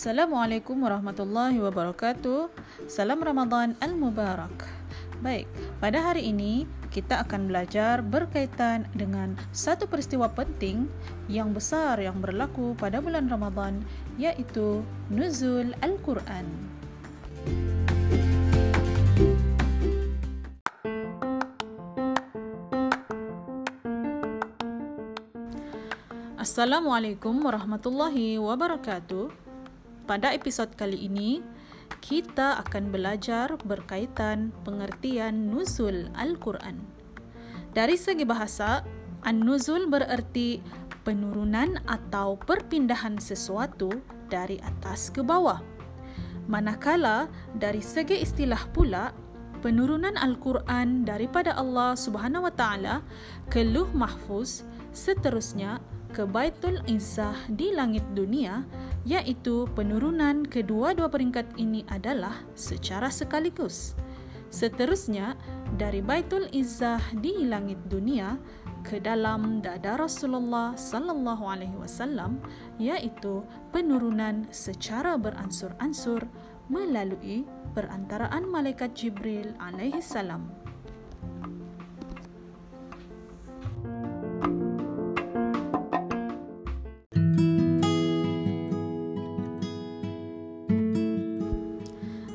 Assalamualaikum warahmatullahi wabarakatuh. Salam Ramadan al-Mubarak. Baik, pada hari ini kita akan belajar berkaitan dengan satu peristiwa penting yang besar yang berlaku pada bulan Ramadan iaitu nuzul Al-Quran. Assalamualaikum warahmatullahi wabarakatuh. Pada episod kali ini, kita akan belajar berkaitan pengertian nuzul Al-Quran. Dari segi bahasa, An-Nuzul bererti penurunan atau perpindahan sesuatu dari atas ke bawah. Manakala dari segi istilah pula, penurunan Al-Quran daripada Allah Subhanahu Wa Taala ke Luh Mahfuz seterusnya ke Baitul Izzah di langit dunia iaitu penurunan kedua-dua peringkat ini adalah secara sekaligus. Seterusnya, dari Baitul Izzah di langit dunia ke dalam dada Rasulullah sallallahu alaihi wasallam iaitu penurunan secara beransur-ansur melalui perantaraan malaikat Jibril alaihi salam.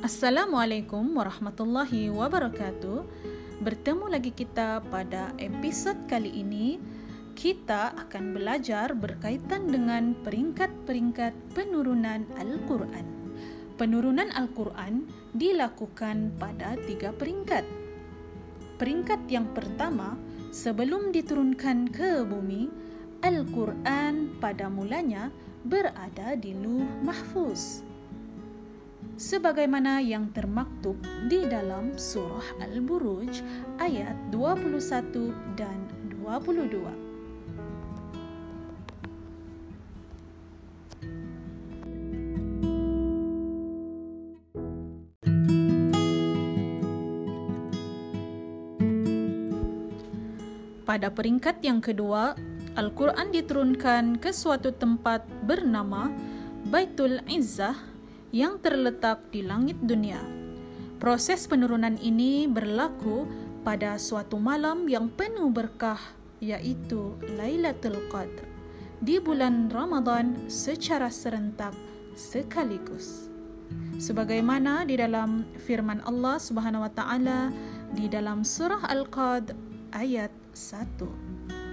Assalamualaikum warahmatullahi wabarakatuh. Bertemu lagi kita pada episod kali ini. Kita akan belajar berkaitan dengan peringkat-peringkat penurunan Al-Quran. Penurunan Al-Quran dilakukan pada tiga peringkat. Peringkat yang pertama, sebelum diturunkan ke bumi, Al-Quran pada mulanya berada di Luh Mahfuz sebagaimana yang termaktub di dalam surah Al-Buruj ayat 21 dan 22. Pada peringkat yang kedua, Al-Quran diturunkan ke suatu tempat bernama Baitul Izzah yang terletak di langit dunia. Proses penurunan ini berlaku pada suatu malam yang penuh berkah iaitu Lailatul Qadr di bulan Ramadan secara serentak sekaligus. Sebagaimana di dalam firman Allah Subhanahu wa taala di dalam surah Al-Qad ayat 1.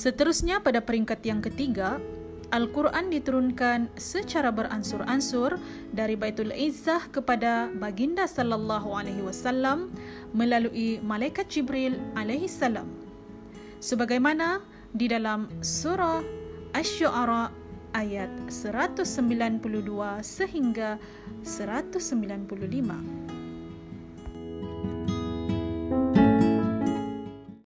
Seterusnya pada peringkat yang ketiga, Al-Quran diturunkan secara beransur-ansur dari Baitul Izzah kepada baginda sallallahu alaihi wasallam melalui malaikat Jibril alaihi salam. Sebagaimana di dalam surah Asy-Syu'ara ayat 192 sehingga 195.